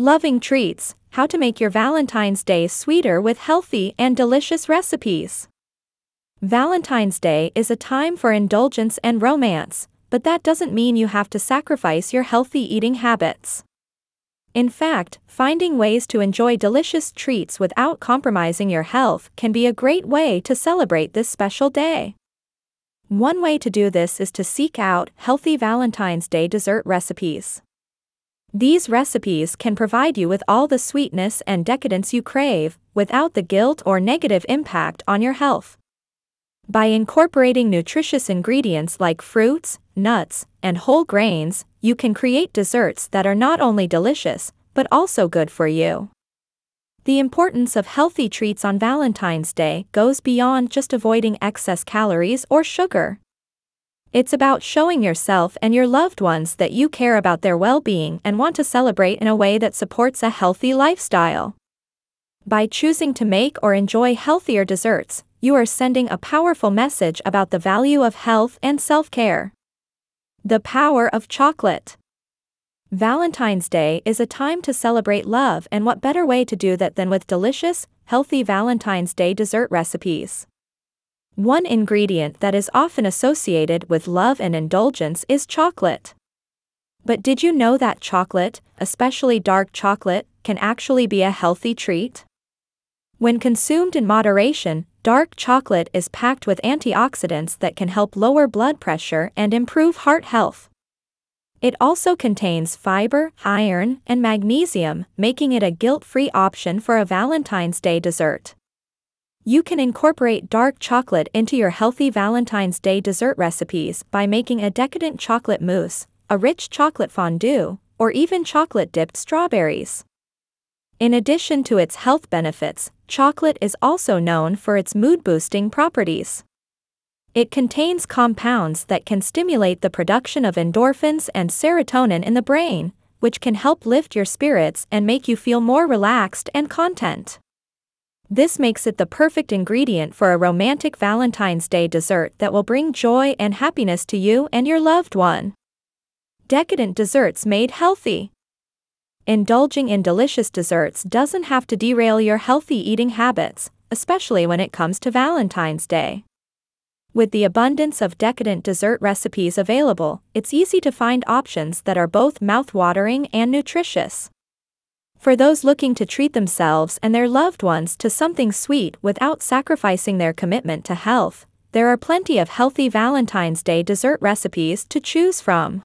Loving treats, how to make your Valentine's Day sweeter with healthy and delicious recipes. Valentine's Day is a time for indulgence and romance, but that doesn't mean you have to sacrifice your healthy eating habits. In fact, finding ways to enjoy delicious treats without compromising your health can be a great way to celebrate this special day. One way to do this is to seek out healthy Valentine's Day dessert recipes. These recipes can provide you with all the sweetness and decadence you crave, without the guilt or negative impact on your health. By incorporating nutritious ingredients like fruits, nuts, and whole grains, you can create desserts that are not only delicious, but also good for you. The importance of healthy treats on Valentine's Day goes beyond just avoiding excess calories or sugar. It's about showing yourself and your loved ones that you care about their well being and want to celebrate in a way that supports a healthy lifestyle. By choosing to make or enjoy healthier desserts, you are sending a powerful message about the value of health and self care. The power of chocolate. Valentine's Day is a time to celebrate love, and what better way to do that than with delicious, healthy Valentine's Day dessert recipes? One ingredient that is often associated with love and indulgence is chocolate. But did you know that chocolate, especially dark chocolate, can actually be a healthy treat? When consumed in moderation, dark chocolate is packed with antioxidants that can help lower blood pressure and improve heart health. It also contains fiber, iron, and magnesium, making it a guilt free option for a Valentine's Day dessert. You can incorporate dark chocolate into your healthy Valentine's Day dessert recipes by making a decadent chocolate mousse, a rich chocolate fondue, or even chocolate dipped strawberries. In addition to its health benefits, chocolate is also known for its mood boosting properties. It contains compounds that can stimulate the production of endorphins and serotonin in the brain, which can help lift your spirits and make you feel more relaxed and content. This makes it the perfect ingredient for a romantic Valentine's Day dessert that will bring joy and happiness to you and your loved one. Decadent desserts made healthy. Indulging in delicious desserts doesn't have to derail your healthy eating habits, especially when it comes to Valentine's Day. With the abundance of decadent dessert recipes available, it's easy to find options that are both mouth-watering and nutritious. For those looking to treat themselves and their loved ones to something sweet without sacrificing their commitment to health, there are plenty of healthy Valentine's Day dessert recipes to choose from.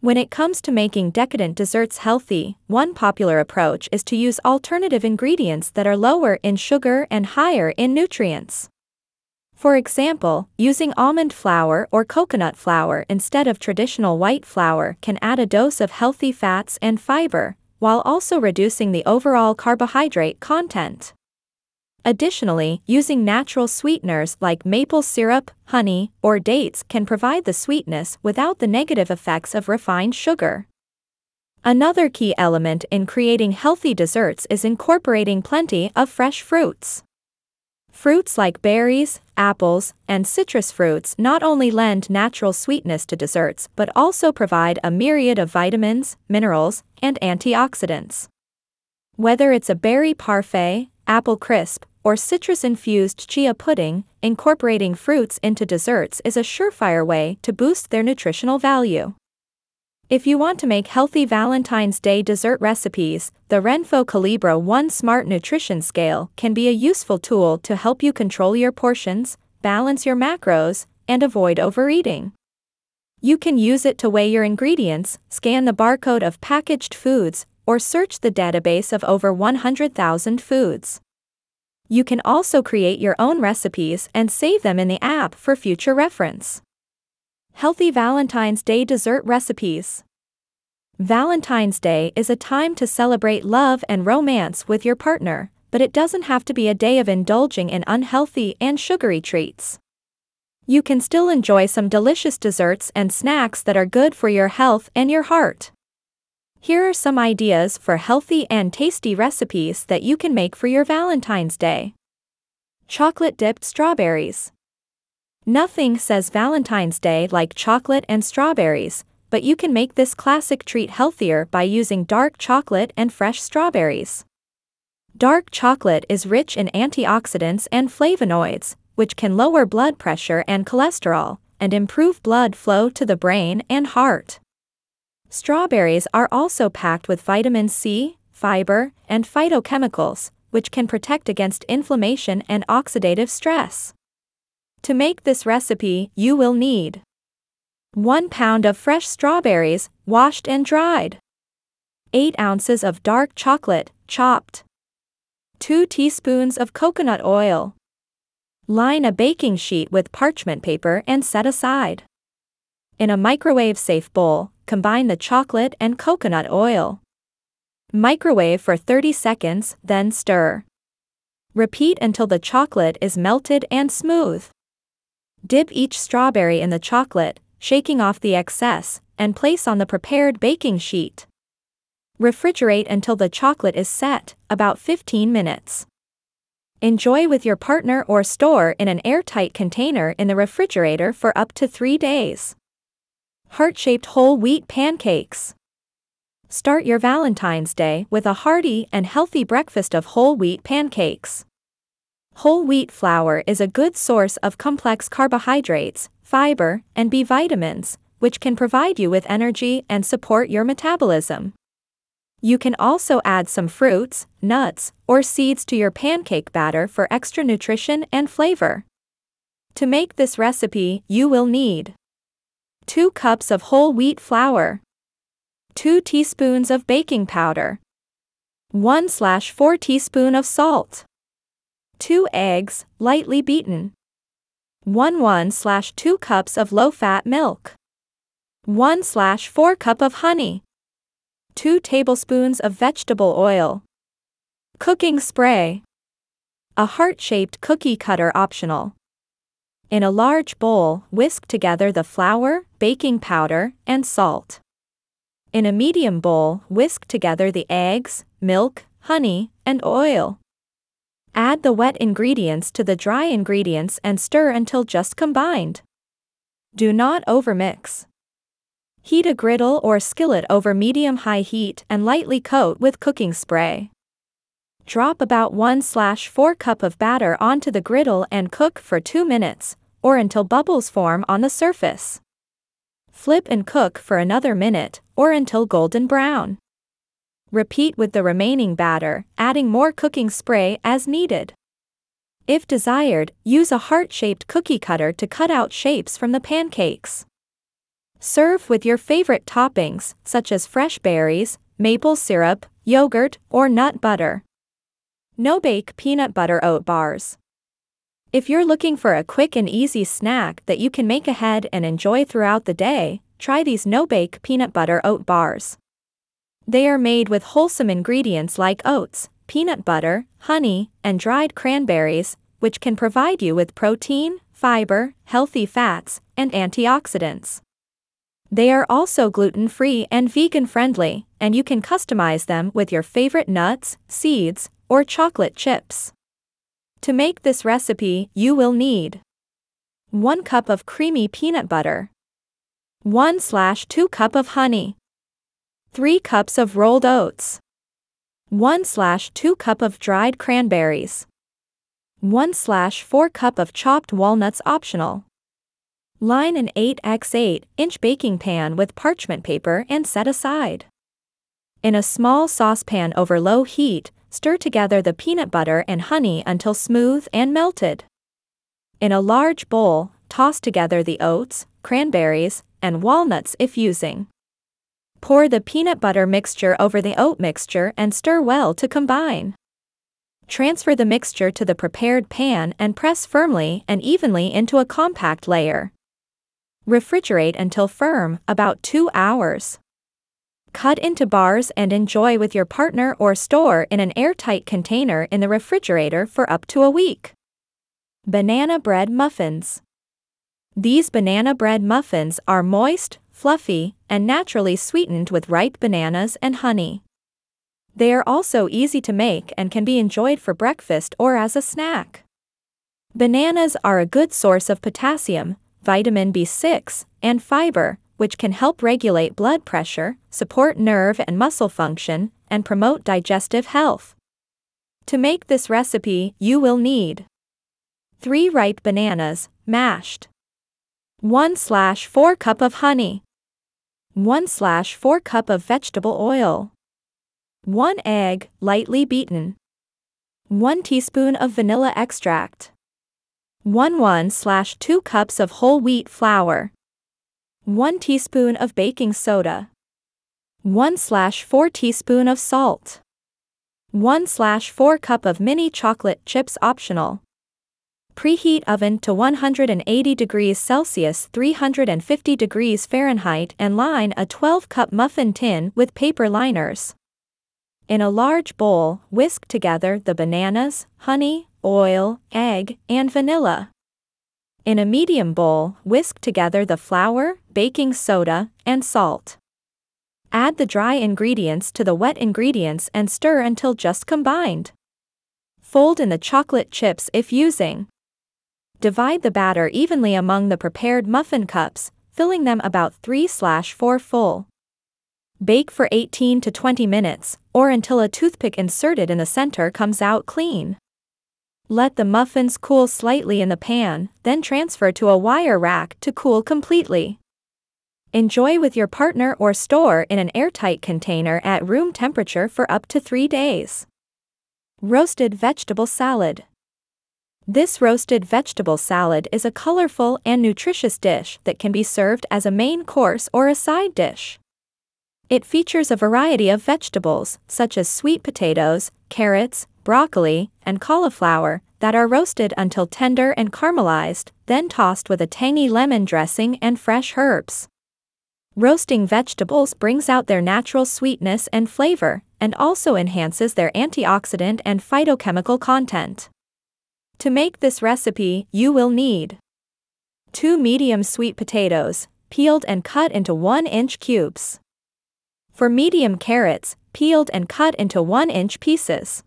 When it comes to making decadent desserts healthy, one popular approach is to use alternative ingredients that are lower in sugar and higher in nutrients. For example, using almond flour or coconut flour instead of traditional white flour can add a dose of healthy fats and fiber, while also reducing the overall carbohydrate content. Additionally, using natural sweeteners like maple syrup, honey, or dates can provide the sweetness without the negative effects of refined sugar. Another key element in creating healthy desserts is incorporating plenty of fresh fruits. Fruits like berries, apples, and citrus fruits not only lend natural sweetness to desserts but also provide a myriad of vitamins, minerals, and antioxidants. Whether it's a berry parfait, apple crisp, or citrus infused chia pudding, incorporating fruits into desserts is a surefire way to boost their nutritional value. If you want to make healthy Valentine's Day dessert recipes, the Renpho Calibra 1 Smart Nutrition Scale can be a useful tool to help you control your portions, balance your macros, and avoid overeating. You can use it to weigh your ingredients, scan the barcode of packaged foods, or search the database of over 100,000 foods. You can also create your own recipes and save them in the app for future reference. Healthy Valentine's Day Dessert Recipes Valentine's Day is a time to celebrate love and romance with your partner, but it doesn't have to be a day of indulging in unhealthy and sugary treats. You can still enjoy some delicious desserts and snacks that are good for your health and your heart. Here are some ideas for healthy and tasty recipes that you can make for your Valentine's Day. Chocolate dipped strawberries. Nothing says Valentine's Day like chocolate and strawberries, but you can make this classic treat healthier by using dark chocolate and fresh strawberries. Dark chocolate is rich in antioxidants and flavonoids, which can lower blood pressure and cholesterol, and improve blood flow to the brain and heart. Strawberries are also packed with vitamin C, fiber, and phytochemicals, which can protect against inflammation and oxidative stress. To make this recipe, you will need 1 pound of fresh strawberries, washed and dried, 8 ounces of dark chocolate, chopped, 2 teaspoons of coconut oil. Line a baking sheet with parchment paper and set aside. In a microwave safe bowl, combine the chocolate and coconut oil. Microwave for 30 seconds, then stir. Repeat until the chocolate is melted and smooth. Dip each strawberry in the chocolate, shaking off the excess, and place on the prepared baking sheet. Refrigerate until the chocolate is set, about 15 minutes. Enjoy with your partner or store in an airtight container in the refrigerator for up to 3 days. Heart shaped whole wheat pancakes. Start your Valentine's Day with a hearty and healthy breakfast of whole wheat pancakes. Whole wheat flour is a good source of complex carbohydrates, fiber, and B vitamins, which can provide you with energy and support your metabolism. You can also add some fruits, nuts, or seeds to your pancake batter for extra nutrition and flavor. To make this recipe, you will need 2 cups of whole wheat flour, 2 teaspoons of baking powder, 1 slash 4 teaspoon of salt, 2 eggs, lightly beaten, 1 1 slash 2 cups of low-fat milk, 1 slash 4 cup of honey, 2 tablespoons of vegetable oil. Cooking spray. A heart-shaped cookie cutter optional. In a large bowl, whisk together the flour, baking powder, and salt. In a medium bowl, whisk together the eggs, milk, honey, and oil. Add the wet ingredients to the dry ingredients and stir until just combined. Do not overmix. Heat a griddle or skillet over medium-high heat and lightly coat with cooking spray. Drop about 1/4 cup of batter onto the griddle and cook for 2 minutes, or until bubbles form on the surface. Flip and cook for another minute, or until golden brown. Repeat with the remaining batter, adding more cooking spray as needed. If desired, use a heart-shaped cookie cutter to cut out shapes from the pancakes. Serve with your favorite toppings, such as fresh berries, maple syrup, yogurt, or nut butter. No bake peanut butter oat bars. If you're looking for a quick and easy snack that you can make ahead and enjoy throughout the day, try these no bake peanut butter oat bars. They are made with wholesome ingredients like oats, peanut butter, honey, and dried cranberries, which can provide you with protein, fiber, healthy fats, and antioxidants. They are also gluten-free and vegan-friendly, and you can customize them with your favorite nuts, seeds, or chocolate chips. To make this recipe, you will need 1 cup of creamy peanut butter, 1 slash 2 cup of honey, 3 cups of rolled oats, 1 slash 2 cup of dried cranberries, 1 slash 4 cup of chopped walnuts optional. Line an 8x8 inch baking pan with parchment paper and set aside. In a small saucepan over low heat, stir together the peanut butter and honey until smooth and melted. In a large bowl, toss together the oats, cranberries, and walnuts if using. Pour the peanut butter mixture over the oat mixture and stir well to combine. Transfer the mixture to the prepared pan and press firmly and evenly into a compact layer. Refrigerate until firm, about 2 hours. Cut into bars and enjoy with your partner or store in an airtight container in the refrigerator for up to a week. Banana Bread Muffins These banana bread muffins are moist, fluffy, and naturally sweetened with ripe bananas and honey. They are also easy to make and can be enjoyed for breakfast or as a snack. Bananas are a good source of potassium, vitamin B6, and fiber, which can help regulate blood pressure, support nerve and muscle function, and promote digestive health. To make this recipe, you will need 3 ripe bananas, mashed, 1 slash 4 cup of honey, 1 slash 4 cup of vegetable oil, 1 egg, lightly beaten, 1 teaspoon of vanilla extract, 1 1 slash 2 cups of whole wheat flour, 1 teaspoon of baking soda, 1 slash 4 teaspoon of salt, 1 slash 4 cup of mini chocolate chips optional. Preheat oven to 180 degrees Celsius 350 degrees Fahrenheit and line a 12 cup muffin tin with paper liners. In a large bowl, whisk together the bananas, honey, oil, egg, and vanilla. In a medium bowl, whisk together the flour, baking soda, and salt. Add the dry ingredients to the wet ingredients and stir until just combined. Fold in the chocolate chips if using. Divide the batter evenly among the prepared muffin cups, filling them about 3/4 full. Bake for 18 to 20 minutes, or until a toothpick inserted in the center comes out clean. Let the muffins cool slightly in the pan, then transfer to a wire rack to cool completely. Enjoy with your partner or store in an airtight container at room temperature for up to 3 days. Roasted Vegetable Salad this roasted vegetable salad is a colorful and nutritious dish that can be served as a main course or a side dish. It features a variety of vegetables, such as sweet potatoes, carrots, broccoli, and cauliflower, that are roasted until tender and caramelized, then tossed with a tangy lemon dressing and fresh herbs. Roasting vegetables brings out their natural sweetness and flavor, and also enhances their antioxidant and phytochemical content. To make this recipe, you will need 2 medium sweet potatoes, peeled and cut into 1 inch cubes. For medium carrots, peeled and cut into 1 inch pieces.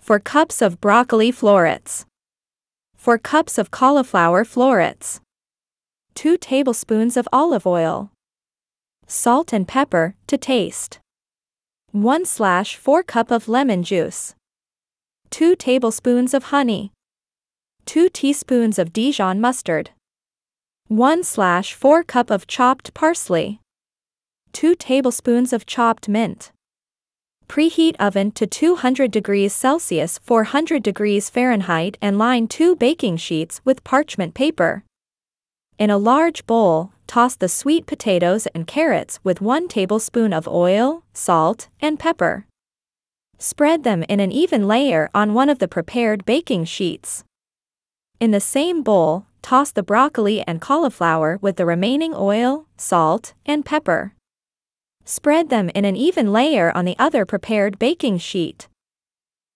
4 cups of broccoli florets. 4 cups of cauliflower florets. 2 tablespoons of olive oil. Salt and pepper to taste. 1 slash 4 cup of lemon juice. 2 tablespoons of honey, 2 teaspoons of Dijon mustard, 1 slash 4 cup of chopped parsley, 2 tablespoons of chopped mint. Preheat oven to 200 degrees Celsius 400 degrees Fahrenheit and line 2 baking sheets with parchment paper. In a large bowl, toss the sweet potatoes and carrots with 1 tablespoon of oil, salt, and pepper. Spread them in an even layer on one of the prepared baking sheets. In the same bowl, toss the broccoli and cauliflower with the remaining oil, salt, and pepper. Spread them in an even layer on the other prepared baking sheet.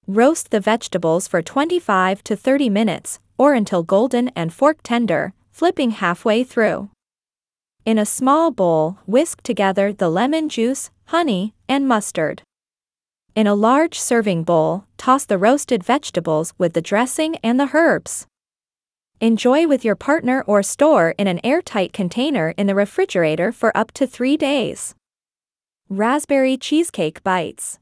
Roast the vegetables for 25 to 30 minutes, or until golden and fork tender, flipping halfway through. In a small bowl, whisk together the lemon juice, honey, and mustard. In a large serving bowl, toss the roasted vegetables with the dressing and the herbs. Enjoy with your partner or store in an airtight container in the refrigerator for up to three days. Raspberry Cheesecake Bites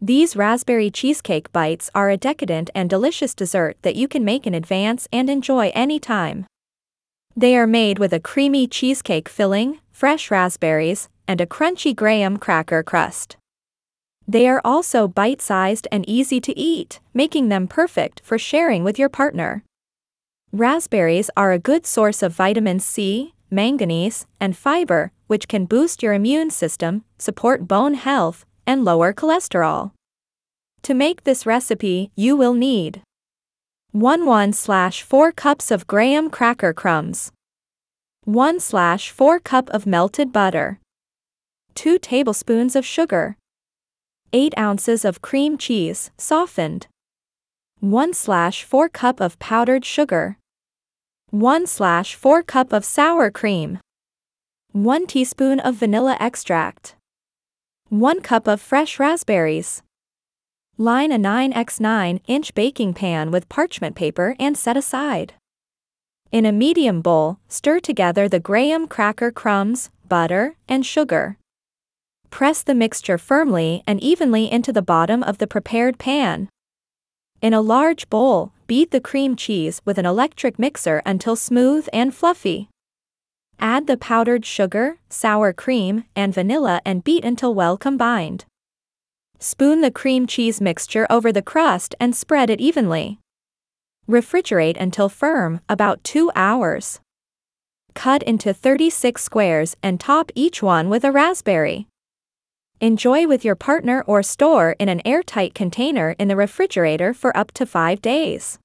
These raspberry cheesecake bites are a decadent and delicious dessert that you can make in advance and enjoy anytime. They are made with a creamy cheesecake filling, fresh raspberries, and a crunchy graham cracker crust. They are also bite sized and easy to eat, making them perfect for sharing with your partner. Raspberries are a good source of vitamin C, manganese, and fiber, which can boost your immune system, support bone health, and lower cholesterol. To make this recipe, you will need 1 1 slash 4 cups of graham cracker crumbs, 1 slash 4 cup of melted butter, 2 tablespoons of sugar, 8 ounces of cream cheese, softened. 1 slash 4 cup of powdered sugar. 1 slash 4 cup of sour cream. 1 teaspoon of vanilla extract. 1 cup of fresh raspberries. Line a 9x9 inch baking pan with parchment paper and set aside. In a medium bowl, stir together the graham cracker crumbs, butter, and sugar. Press the mixture firmly and evenly into the bottom of the prepared pan. In a large bowl, beat the cream cheese with an electric mixer until smooth and fluffy. Add the powdered sugar, sour cream, and vanilla and beat until well combined. Spoon the cream cheese mixture over the crust and spread it evenly. Refrigerate until firm, about 2 hours. Cut into 36 squares and top each one with a raspberry. Enjoy with your partner or store in an airtight container in the refrigerator for up to 5 days.